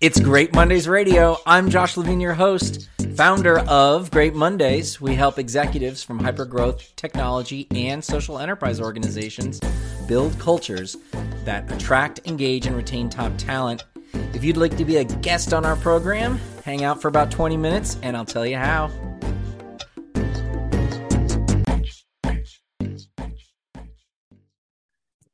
It's Great Mondays Radio. I'm Josh Levine, your host, founder of Great Mondays. We help executives from hypergrowth, technology, and social enterprise organizations build cultures that attract, engage, and retain top talent. If you'd like to be a guest on our program, hang out for about 20 minutes and I'll tell you how.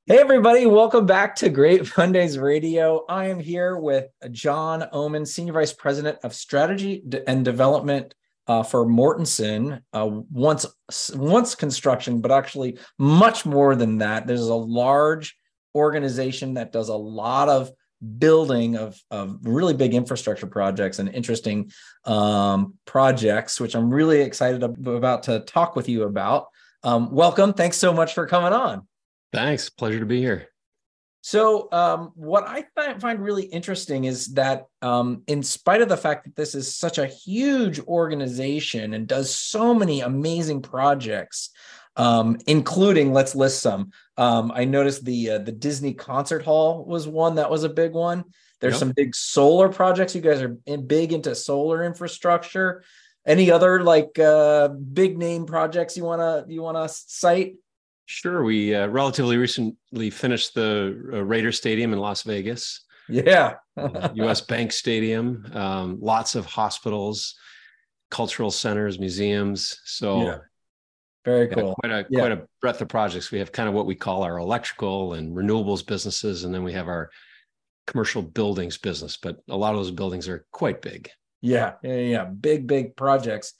Hey, everybody, welcome back to Great Mondays Radio. I am here with John Ohman, Senior Vice President of Strategy and Development uh, for Mortenson. Uh, once, once construction, but actually much more than that. There's a large organization that does a lot of building of, of really big infrastructure projects and interesting um, projects, which I'm really excited about to talk with you about. Um, welcome. Thanks so much for coming on. Thanks. Pleasure to be here. So, um, what I find really interesting is that, um, in spite of the fact that this is such a huge organization and does so many amazing projects, um, including let's list some. Um, I noticed the uh, the Disney Concert Hall was one that was a big one. There's yep. some big solar projects. You guys are in, big into solar infrastructure. Any other like uh, big name projects you wanna you wanna cite? Sure. We uh, relatively recently finished the uh, Raider Stadium in Las Vegas. Yeah. US Bank Stadium, um, lots of hospitals, cultural centers, museums. So, yeah. very cool. Yeah, quite a yeah. quite a breadth of projects. We have kind of what we call our electrical and renewables businesses, and then we have our commercial buildings business. But a lot of those buildings are quite big. Yeah, yeah, yeah. big, big projects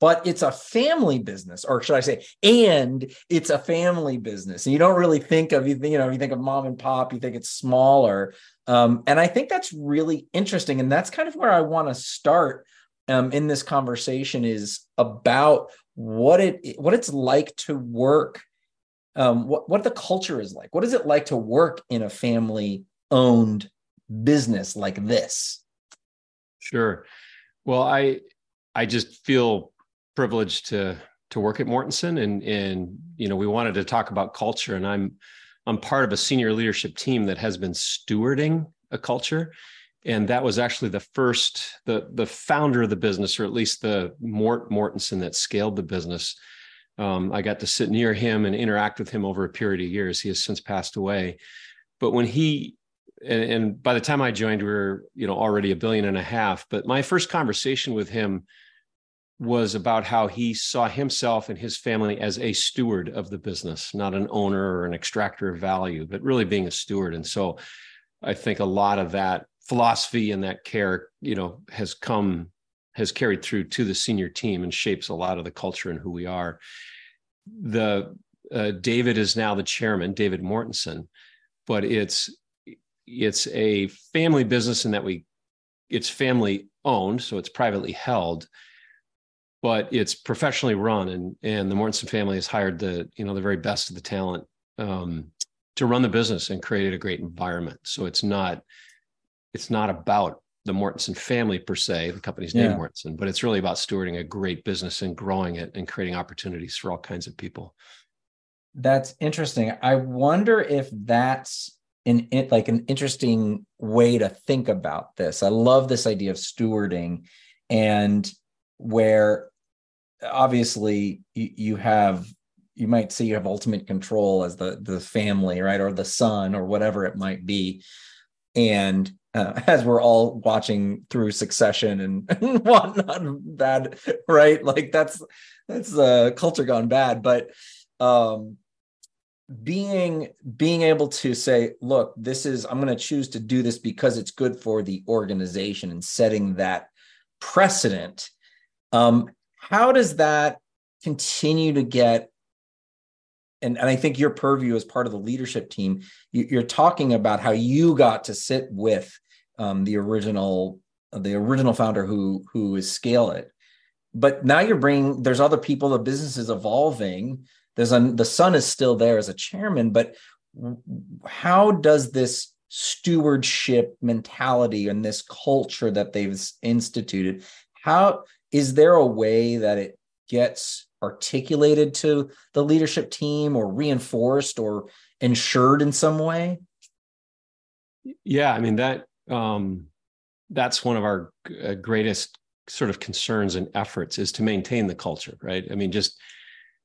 but it's a family business or should i say and it's a family business. And you don't really think of you know you think of mom and pop you think it's smaller. Um, and i think that's really interesting and that's kind of where i want to start um, in this conversation is about what it what it's like to work um, what what the culture is like. What is it like to work in a family owned business like this? Sure. Well i i just feel privileged to to work at Mortenson and and you know we wanted to talk about culture and I'm I'm part of a senior leadership team that has been stewarding a culture. And that was actually the first the the founder of the business or at least the Mort Mortenson that scaled the business. Um, I got to sit near him and interact with him over a period of years. He has since passed away. But when he and, and by the time I joined we were you know already a billion and a half. But my first conversation with him was about how he saw himself and his family as a steward of the business, not an owner or an extractor of value, but really being a steward. And so I think a lot of that philosophy and that care, you know, has come, has carried through to the senior team and shapes a lot of the culture and who we are. The uh, David is now the chairman, David Mortenson, but it's it's a family business in that we it's family owned, so it's privately held but it's professionally run and and the Mortenson family has hired the you know the very best of the talent um, to run the business and created a great environment. So it's not it's not about the Mortenson family per se, the company's name yeah. Mortenson, but it's really about stewarding a great business and growing it and creating opportunities for all kinds of people. That's interesting. I wonder if that's an like an interesting way to think about this. I love this idea of stewarding and where obviously you, you have you might say you have ultimate control as the the family right or the son or whatever it might be. And uh, as we're all watching through succession and, and whatnot bad right? Like that's that's uh culture gone bad. But um being being able to say look this is i'm going to choose to do this because it's good for the organization and setting that precedent um how does that continue to get and, and I think your purview as part of the leadership team, you, are talking about how you got to sit with um, the original the original founder who who is scale it, but now you're bringing there's other people. The business is evolving. There's a, the son is still there as a chairman, but how does this stewardship mentality and this culture that they've instituted how is there a way that it gets articulated to the leadership team or reinforced or ensured in some way yeah i mean that um, that's one of our uh, greatest sort of concerns and efforts is to maintain the culture, right? I mean, just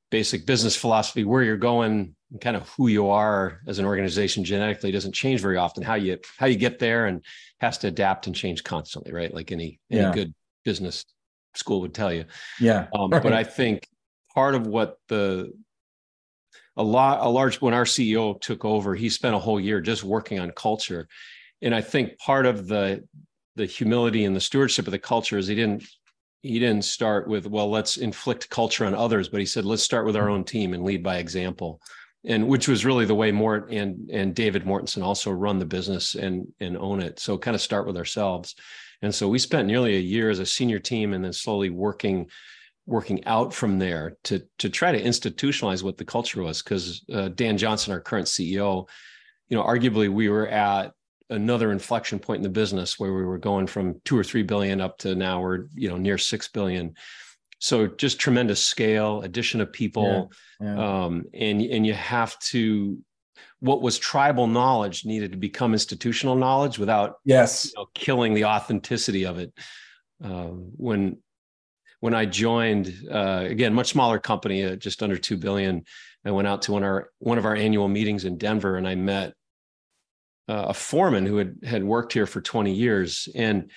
basic business philosophy, where you're going, kind of who you are as an organization genetically doesn't change very often. How you how you get there and has to adapt and change constantly, right? Like any any yeah. good business school would tell you. Yeah. Um, right. But I think part of what the a lot a large when our CEO took over, he spent a whole year just working on culture. And I think part of the the humility and the stewardship of the culture is he didn't he didn't start with well let's inflict culture on others but he said let's start with our own team and lead by example and which was really the way mort and and david mortenson also run the business and and own it so kind of start with ourselves and so we spent nearly a year as a senior team and then slowly working working out from there to to try to institutionalize what the culture was because uh, dan johnson our current ceo you know arguably we were at another inflection point in the business where we were going from two or three billion up to now we're you know near six billion so just tremendous scale addition of people yeah, yeah. Um, and and you have to what was tribal knowledge needed to become institutional knowledge without yes. you know, killing the authenticity of it. Uh, when when i joined uh, again much smaller company uh, just under 2 billion i went out to one of our one of our annual meetings in denver and i met uh, a foreman who had had worked here for 20 years. And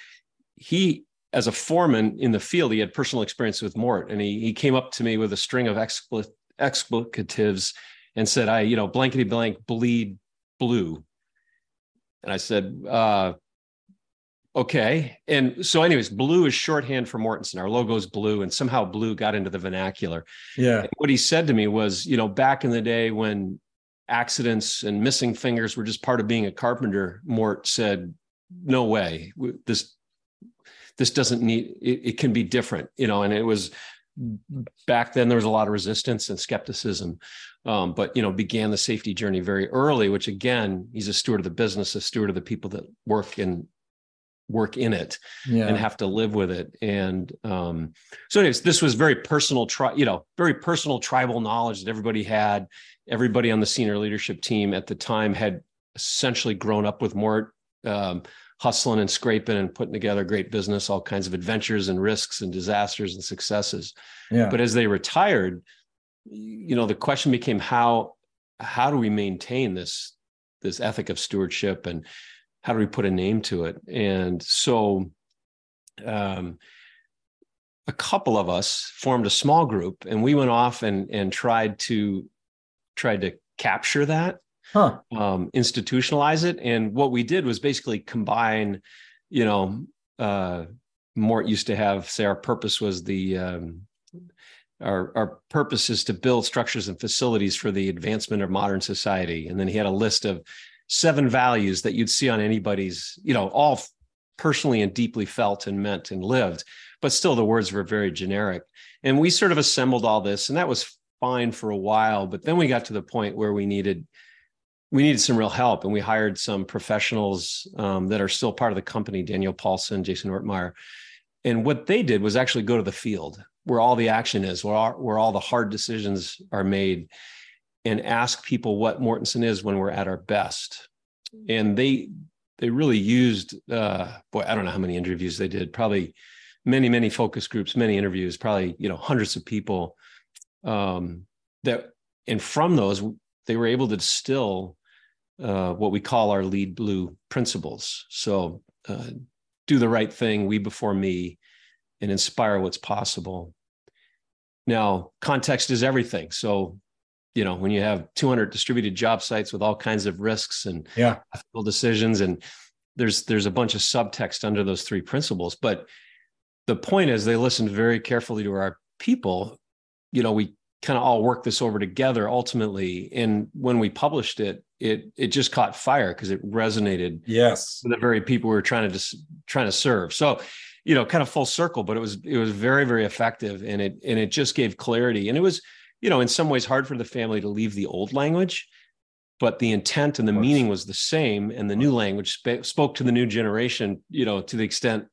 he as a foreman in the field he had personal experience with mort and he, he came up to me with a string of expl- explicatives and said i you know blankety blank bleed blue and i said uh, okay and so anyways blue is shorthand for Mortenson. our logo is blue and somehow blue got into the vernacular yeah and what he said to me was you know back in the day when accidents and missing fingers were just part of being a carpenter, Mort said, "No way. This this doesn't need. It, it can be different, you know." And it was back then there was a lot of resistance and skepticism, um, but you know began the safety journey very early. Which again, he's a steward of the business, a steward of the people that work in work in it yeah. and have to live with it and um so anyways this was very personal tri- you know very personal tribal knowledge that everybody had everybody on the senior leadership team at the time had essentially grown up with Mort um, hustling and scraping and putting together great business, all kinds of adventures and risks and disasters and successes. Yeah. But as they retired, you know, the question became how how do we maintain this this ethic of stewardship and how do we put a name to it? And so um, a couple of us formed a small group and we went off and and tried to tried to capture that, huh. um, institutionalize it. And what we did was basically combine, you know, uh, Mort used to have say our purpose was the um, our our purpose is to build structures and facilities for the advancement of modern society. And then he had a list of seven values that you'd see on anybody's, you know, all personally and deeply felt and meant and lived, but still the words were very generic. And we sort of assembled all this, and that was fine for a while, but then we got to the point where we needed we needed some real help, and we hired some professionals um, that are still part of the company, Daniel Paulson, Jason Ortmeyer, and what they did was actually go to the field where all the action is, where all, where all the hard decisions are made, and ask people what mortenson is when we're at our best. And they they really used uh, boy, I don't know how many interviews they did, probably many many focus groups, many interviews, probably you know hundreds of people um, that and from those they were able to distill uh, what we call our lead blue principles. So uh, do the right thing we before me and inspire what's possible. Now context is everything. So you know when you have 200 distributed job sites with all kinds of risks and yeah. decisions and there's there's a bunch of subtext under those three principles. But the point is they listened very carefully to our people. You know, we kind of all work this over together ultimately. And when we published it, it it just caught fire because it resonated. Yes, with the very people we were trying to just trying to serve. So, you know, kind of full circle, but it was it was very very effective, and it and it just gave clarity. And it was, you know, in some ways hard for the family to leave the old language, but the intent and the meaning was the same, and the new language sp- spoke to the new generation. You know, to the extent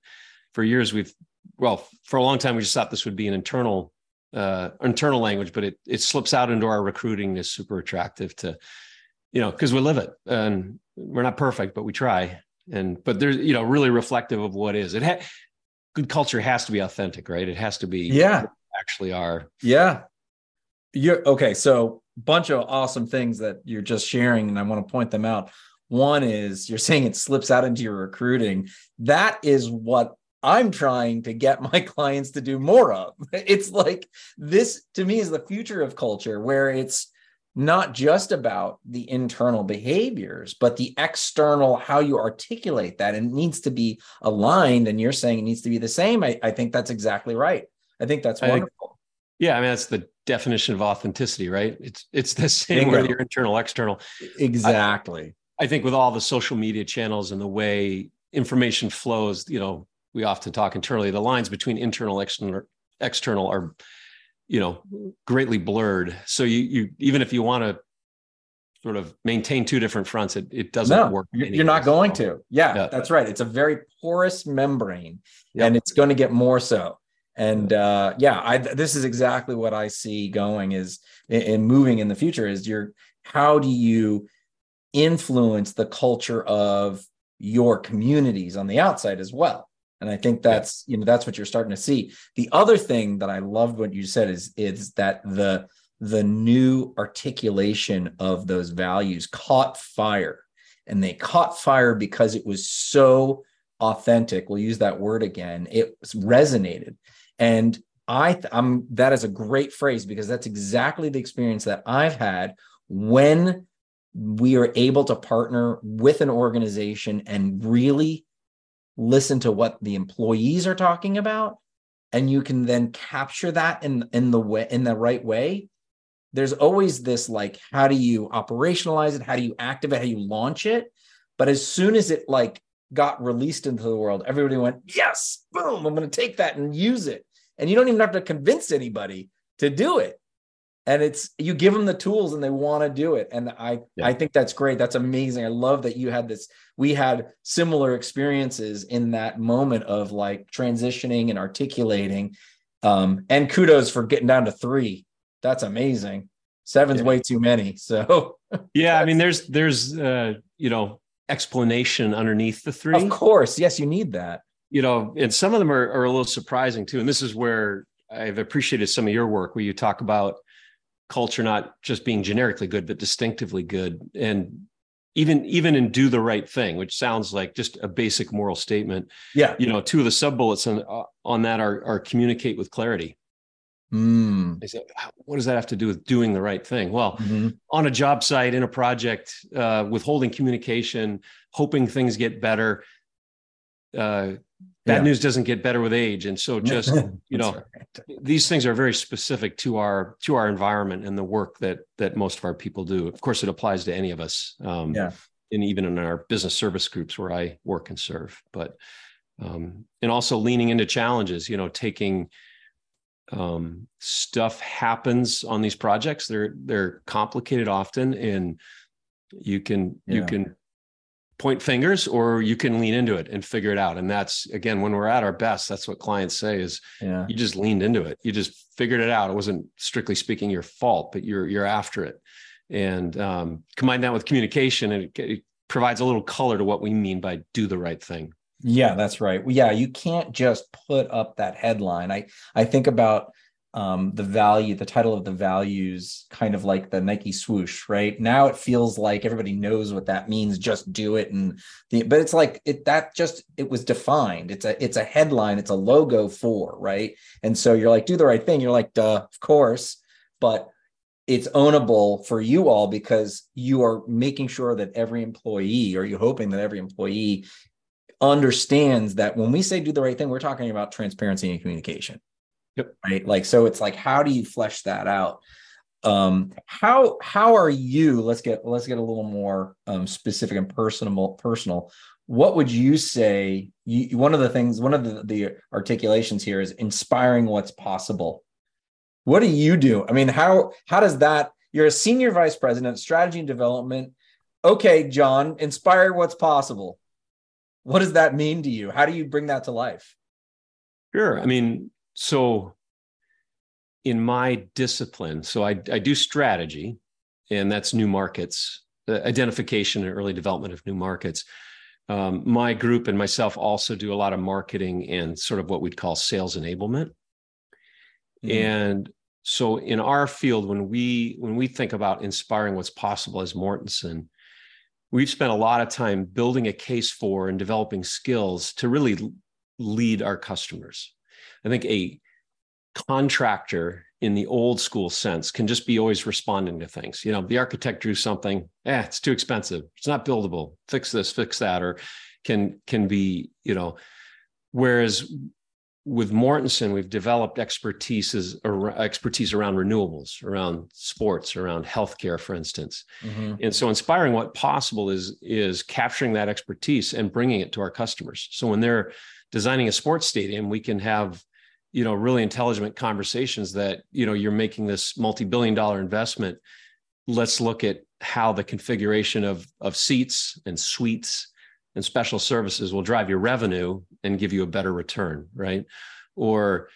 for years we've well for a long time we just thought this would be an internal uh, internal language, but it it slips out into our recruiting is super attractive to, you know, because we live it and we're not perfect, but we try. and but there's you know really reflective of what is it. Ha- good culture has to be authentic, right? It has to be yeah actually are yeah. You're okay. So bunch of awesome things that you're just sharing, and I want to point them out. One is you're saying it slips out into your recruiting. That is what I'm trying to get my clients to do more of. It's like this to me is the future of culture where it's not just about the internal behaviors, but the external, how you articulate that. And it needs to be aligned. And you're saying it needs to be the same. I, I think that's exactly right. I think that's wonderful. I, yeah. I mean, that's the definition of authenticity, right? It's it's the same Bingo. whether you're internal, external. Exactly. I, I think with all the social media channels and the way information flows, you know, we often talk internally, the lines between internal, external, external are you know greatly blurred. So you you even if you want to sort of maintain two different fronts it, it doesn't no, work you're not going so. to. Yeah, yeah, that's right. It's a very porous membrane yep. and it's going to get more so. And uh yeah i this is exactly what i see going is in, in moving in the future is you're how do you influence the culture of your communities on the outside as well and I think that's yeah. you know that's what you're starting to see. The other thing that I loved what you said is is that the the new articulation of those values caught fire, and they caught fire because it was so authentic. We'll use that word again. It resonated, and I I'm that is a great phrase because that's exactly the experience that I've had when we are able to partner with an organization and really listen to what the employees are talking about and you can then capture that in in the way in the right way. There's always this like how do you operationalize it? How do you activate how you launch it? But as soon as it like got released into the world everybody went yes boom i'm going to take that and use it. And you don't even have to convince anybody to do it and it's you give them the tools and they want to do it. And i yeah. i think that's great. That's amazing. I love that you had this we had similar experiences in that moment of like transitioning and articulating. Um and kudos for getting down to three. That's amazing. Seven's yeah. way too many so. Yeah i mean there's there's uh you know explanation underneath the three. Of course. Yes you need that. You know and some of them are, are a little surprising too. And this is where i've appreciated some of your work where you talk about culture not just being generically good but distinctively good and even even in do the right thing which sounds like just a basic moral statement yeah you know two of the sub bullets on, on that are, are communicate with clarity mm. say, what does that have to do with doing the right thing well mm-hmm. on a job site in a project uh, withholding communication hoping things get better uh, bad yeah. news doesn't get better with age and so just you know right. these things are very specific to our to our environment and the work that that most of our people do of course it applies to any of us um, yeah and even in our business service groups where i work and serve but um, and also leaning into challenges you know taking um, stuff happens on these projects they're they're complicated often and you can yeah. you can point fingers or you can lean into it and figure it out. And that's again when we're at our best that's what clients say is yeah. you just leaned into it. You just figured it out. It wasn't strictly speaking your fault but you're you're after it. And um, combine that with communication and it, it provides a little color to what we mean by do the right thing. Yeah that's right. Yeah you can't just put up that headline. I i think about um, the value, the title of the values, kind of like the Nike swoosh, right? Now it feels like everybody knows what that means. Just do it, and the, but it's like it that just it was defined. It's a it's a headline. It's a logo for right, and so you're like, do the right thing. You're like, duh, of course, but it's ownable for you all because you are making sure that every employee, or you hoping that every employee understands that when we say do the right thing, we're talking about transparency and communication Yep. Right. Like, so it's like, how do you flesh that out? Um, how how are you? Let's get let's get a little more um, specific and personal. Personal. What would you say? You, one of the things, one of the, the articulations here is inspiring what's possible. What do you do? I mean, how how does that? You're a senior vice president, strategy and development. Okay, John, inspire what's possible. What does that mean to you? How do you bring that to life? Sure. I mean, so in my discipline, so I, I do strategy, and that's new markets, the identification and early development of new markets. um, my group and myself also do a lot of marketing and sort of what we'd call sales enablement. Mm. And so in our field, when we when we think about inspiring what's possible as Mortenson, we've spent a lot of time building a case for and developing skills to really lead our customers. I think a contractor in the old school sense can just be always responding to things. You know, the architect drew something, eh, it's too expensive. It's not buildable. Fix this, fix that, or can can be, you know, whereas with Mortenson, we've developed expertise expertise around renewables, around sports, around healthcare, for instance. Mm-hmm. And so, inspiring what possible is is capturing that expertise and bringing it to our customers. So when they're designing a sports stadium, we can have you know really intelligent conversations that you know you're making this multi-billion dollar investment. Let's look at how the configuration of of seats and suites and special services will drive your revenue and give you a better return right? Or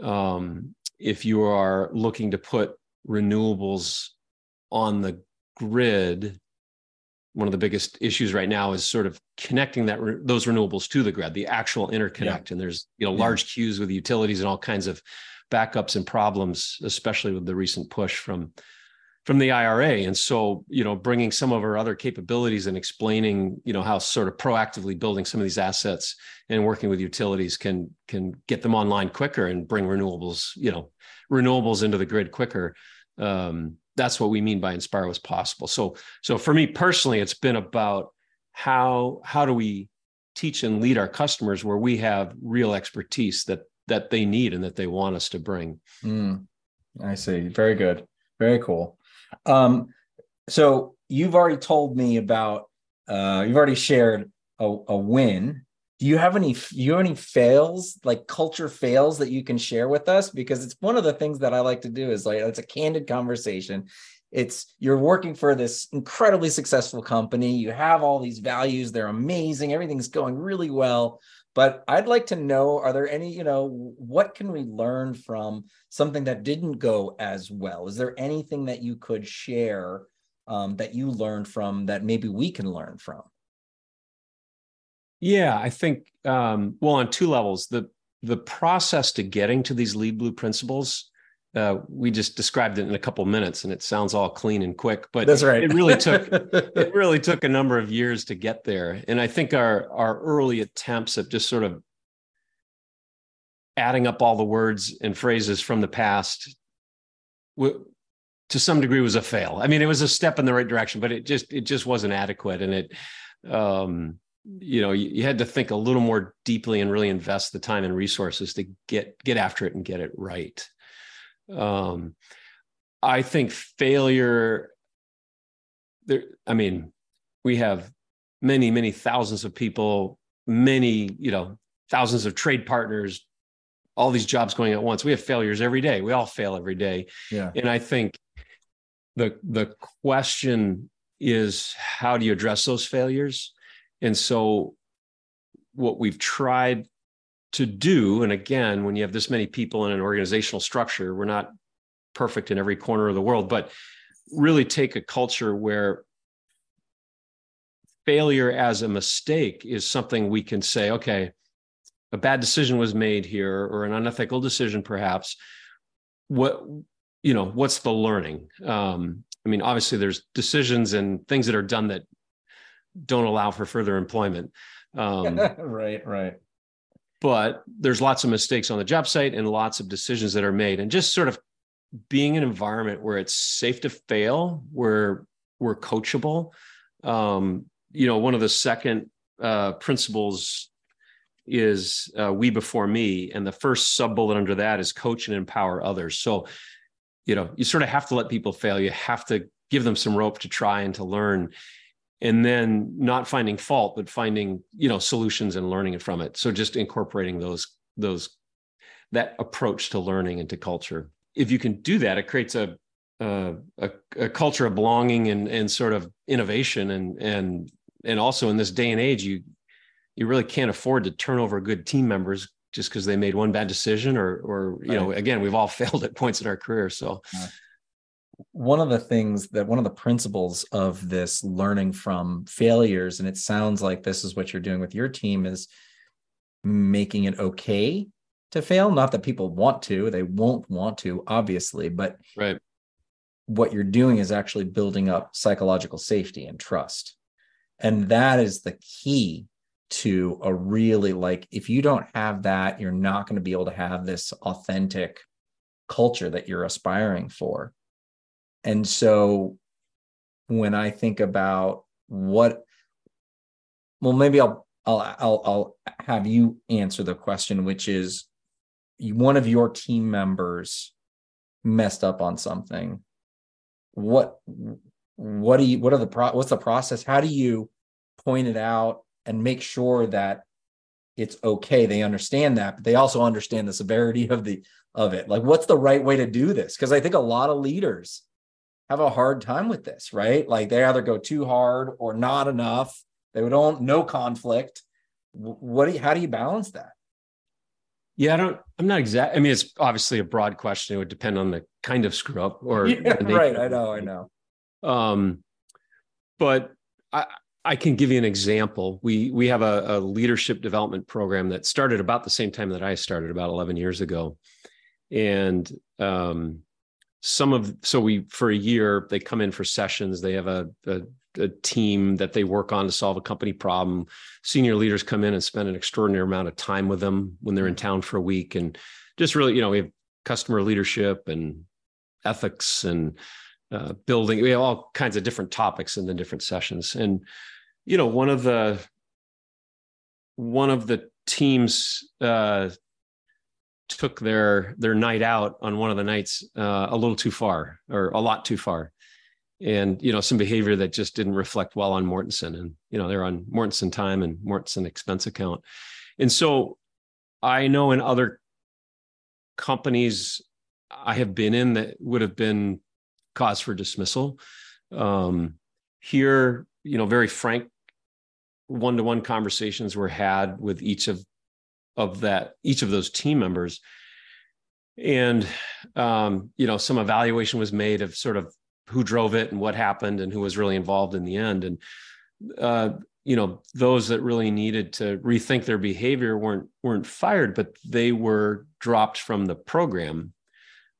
um, if you are looking to put renewables on the grid one of the biggest issues right now is sort of connecting that re- those renewables to the grid, the actual interconnect. Yeah. And there's you know yeah. large queues with utilities and all kinds of backups and problems, especially with the recent push from from the IRA. And so you know bringing some of our other capabilities and explaining you know how sort of proactively building some of these assets and working with utilities can can get them online quicker and bring renewables you know renewables into the grid quicker. Um, that's what we mean by inspire was possible. So so for me personally, it's been about how how do we teach and lead our customers where we have real expertise that that they need and that they want us to bring. Mm, I see. Very good. Very cool. Um, so you've already told me about uh, you've already shared a, a win do you have any you have any fails like culture fails that you can share with us? Because it's one of the things that i like to do is like it's a candid conversation. It's you're working for this incredibly successful company. You have all these values. They're amazing. Everything's going really well. But i'd like to know are there any you know what can we learn from something that didn't go as well? Is there anything that you could share um, that you learned from that maybe we can learn from yeah, I think um, well on two levels. The the process to getting to these lead blue principles, uh, we just described it in a couple minutes, and it sounds all clean and quick. But that's right. It really took it really took a number of years to get there, and I think our our early attempts at just sort of adding up all the words and phrases from the past. W- to some degree was a fail. I mean, it was a step in the right direction, but it just it just wasn't adequate, and it um, you know you, you, had to think a little more deeply and really invest the time and resources to get get after it and get it right. Um, i think failure there i mean we have many many thousands of people many you know thousands of trade partners all these jobs going at once. We have failures every day. We all fail every day. Yeah. And i think the the question is how do you address those failures and so, what we've tried to do, and again, when you have this many people in an organizational structure, we're not perfect in every corner of the world, but really take a culture where failure as a mistake is something we can say, okay, a bad decision was made here or an unethical decision, perhaps. What, you know, what's the learning? Um, I mean, obviously, there's decisions and things that are done that don't allow for further employment. Um, right, right. But there's lots of mistakes on the job site and lots of decisions that are made, and just sort of being an environment where it's safe to fail, where we're coachable. Um, you know, one of the second uh, principles is uh, we before me, and the first sub bullet under that is coach and empower others. So, you know, you sort of have to let people fail. You have to give them some rope to try and to learn and then not finding fault but finding you know solutions and learning from it. So just incorporating those those that approach to learning and to culture. If you can do that it creates a a, a culture of belonging and and sort of innovation and and and also in this day and age you you really can't afford to turn over good team members just because they made one bad decision or or you right. know again we've all failed at points in our career. So one of the things that one of the principles of this learning from failures and it sounds like this is what you're doing with your team is making it okay to fail. Not that people want to they won't want to obviously but right. what you're doing is actually building up psychological safety and trust. And that is the key to a really like if you don't have that you're not going to be able to have this authentic culture that you're aspiring for and so when i think about what well maybe i'll i'll i'll, I'll have you answer the question which is one of your team members messed up on something. What what do you what are the pro what's the process? How do you point it out and make sure that it's okay? They understand that but they also understand the severity of the of it. Like what's the right way to do this? Because i think a lot of leaders have a hard time with this right like they either go too hard or not enough they don't no conflict what do you, how do you balance that yeah, I don't. I'm not exact. I mean, it's obviously a broad question. It would depend on the kind of screw up or yeah, right. I know. I know. Um, but I I can give you an example. We we have a, a leadership development program that started about the same time that I started, about 11 years ago, and um, some of so we for a year they come in for sessions. They have a, a a team that they work on to solve a company problem. Senior leaders come in and spend an extraordinary amount of time with them when they're in town for a week. And just really, you know, we have customer leadership and ethics and uh, building. We have all kinds of different topics in the different sessions. And, you know, one of the, one of the teams uh, took their their night out on one of the nights uh, a little too far or a lot too far. And you know some behavior that just didn't reflect well on mortenson and you know they're on mortenson time and mortenson expense account. And so I know in other companies I have been in that would have been cause for dismissal. Um, here you know very frank one-to-one conversations were had with each of of that each of those team members. And um, you know some evaluation was made of sort of who drove it and what happened and who was really involved in the end. And uh, you know those that really needed to rethink their behavior weren't weren't fired but they were dropped from the program.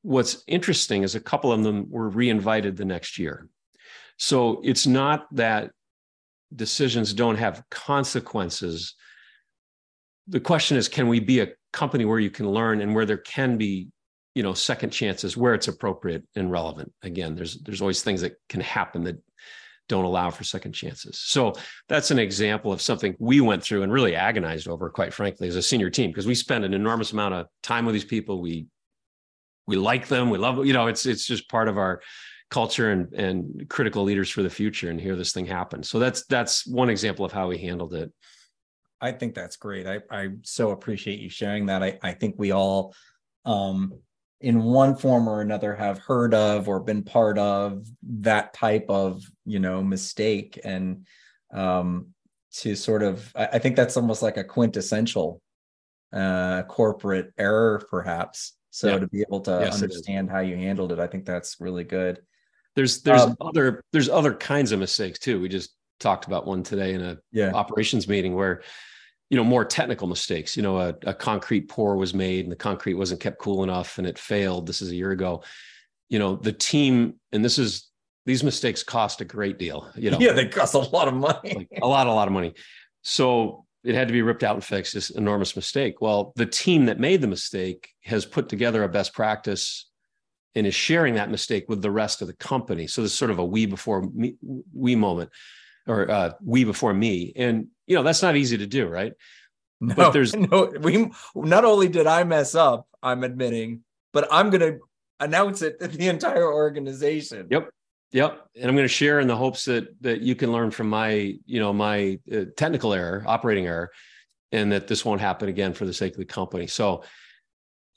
What's interesting is a couple of them were reinvited the next year. So it's not that decisions don't have consequences the question is can we be a company where you can learn and where there can be you know second chances where it's appropriate and relevant? Again there's there's always things that can happen that don't allow for second chances. So that's an example of something we went through and really agonized over quite frankly as a senior team because we spend an enormous amount of time with these people. We we like them. We love you know it's it's just part of our culture and and critical leaders for the future and here this thing happened so that's that's one example of how we handled it i think that's great. I i so appreciate you sharing that. I i think we all um in one form or another have heard of or been part of that type of you know mistake and um to sort of i, I think that's almost like a quintessential uh corporate error perhaps. So yeah. to be able to yes, understand how you handled it i think that's really good. There's there's um, other there's other kinds of mistakes too. We just talked about one today in a yeah. operations meeting where you know more technical mistakes you know a, a, concrete pour was made and the concrete wasn't kept cool enough and it failed. This is a year ago. You know the team and this is these mistakes cost a great deal you know. Yeah they cost a lot of money. Like a lot a lot of money. So it had to be ripped out and fixed. This enormous mistake. Well the team that made the mistake has put together a best practice and is sharing that mistake with the rest of the company. So this is sort of a we before me we moment or uh, we before me. And you know that's not easy to do right? No, but there's no we not only did i mess up i'm admitting but i'm going to announce it to the entire organization. Yep yep. And i'm going to share in the hopes that that you can learn from my you know my uh, technical error operating error and that this won't happen again for the sake of the company. So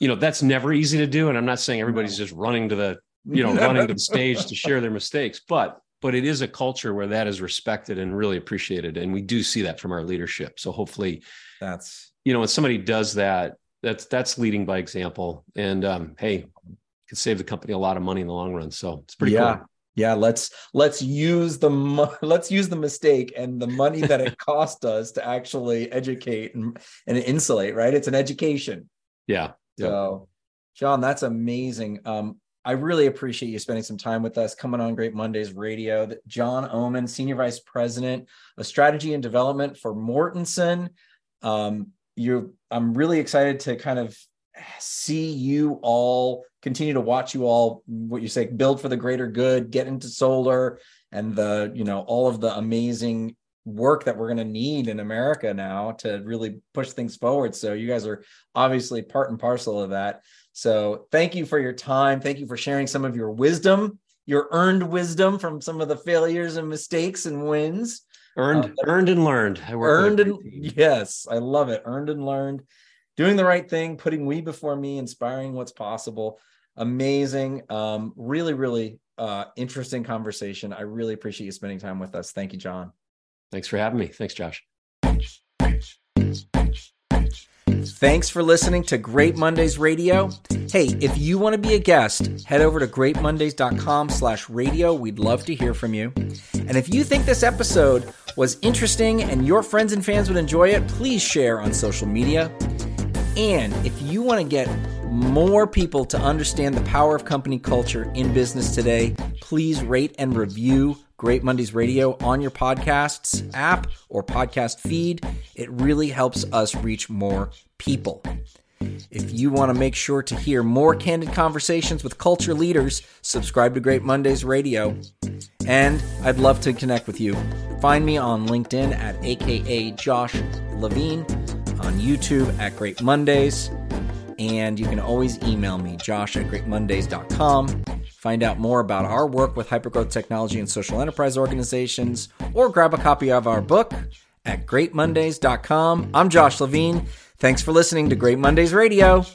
you know that's never easy to do and i'm not saying everybody's just running to the you know running to the stage to share their mistakes but but it is a culture where that is respected and really appreciated and we do see that from our leadership so hopefully that's you know when somebody does that that's that's leading by example and um, hey could save the company a lot of money in the long run. So it's pretty yeah. cool. Yeah, let's let's use the mo- let's use the mistake and the money that it cost us to actually educate and, and insulate. Right, it's an education. Yeah. yeah. So, John, that's amazing. Um, I really appreciate you spending some time with us coming on Great Mondays Radio. John Ohman, Senior Vice President of Strategy and Development for Mortenson. Um, you, I'm really excited to kind of see you all continue to watch you all what you say build for the greater good get into solar and the you know all of the amazing work that we're going to need in america now to really push things forward so you guys are obviously part and parcel of that so thank you for your time thank you for sharing some of your wisdom your earned wisdom from some of the failures and mistakes and wins earned uh, earned and learned I earned and yes i love it earned and learned doing the right thing, putting we before me, inspiring what's possible. Amazing. Um, really, really uh, interesting conversation. I really appreciate you spending time with us. Thank you, John. Thanks for having me. Thanks, Josh. Thanks for listening to Great Mondays Radio. Hey, if you want to be a guest, head over to greatmondays.com slash radio. We'd love to hear from you. And if you think this episode was interesting and your friends and fans would enjoy it, please share on social media. And if you want to get more people to understand the power of company culture in business today, please rate and review Great Mondays Radio on your podcasts app or podcast feed. It really helps us reach more people. If you want to make sure to hear more candid conversations with culture leaders, subscribe to Great Mondays Radio. And I'd love to connect with you. Find me on LinkedIn at AKA Josh Levine on YouTube at Great Mondays. And you can always email me, josh at greatmondays.com. Find out more about our work with hypergrowth technology and social enterprise organizations, or grab a copy of our book at greatmondays.com. I'm Josh Levine. Thanks for listening to Great Mondays Radio.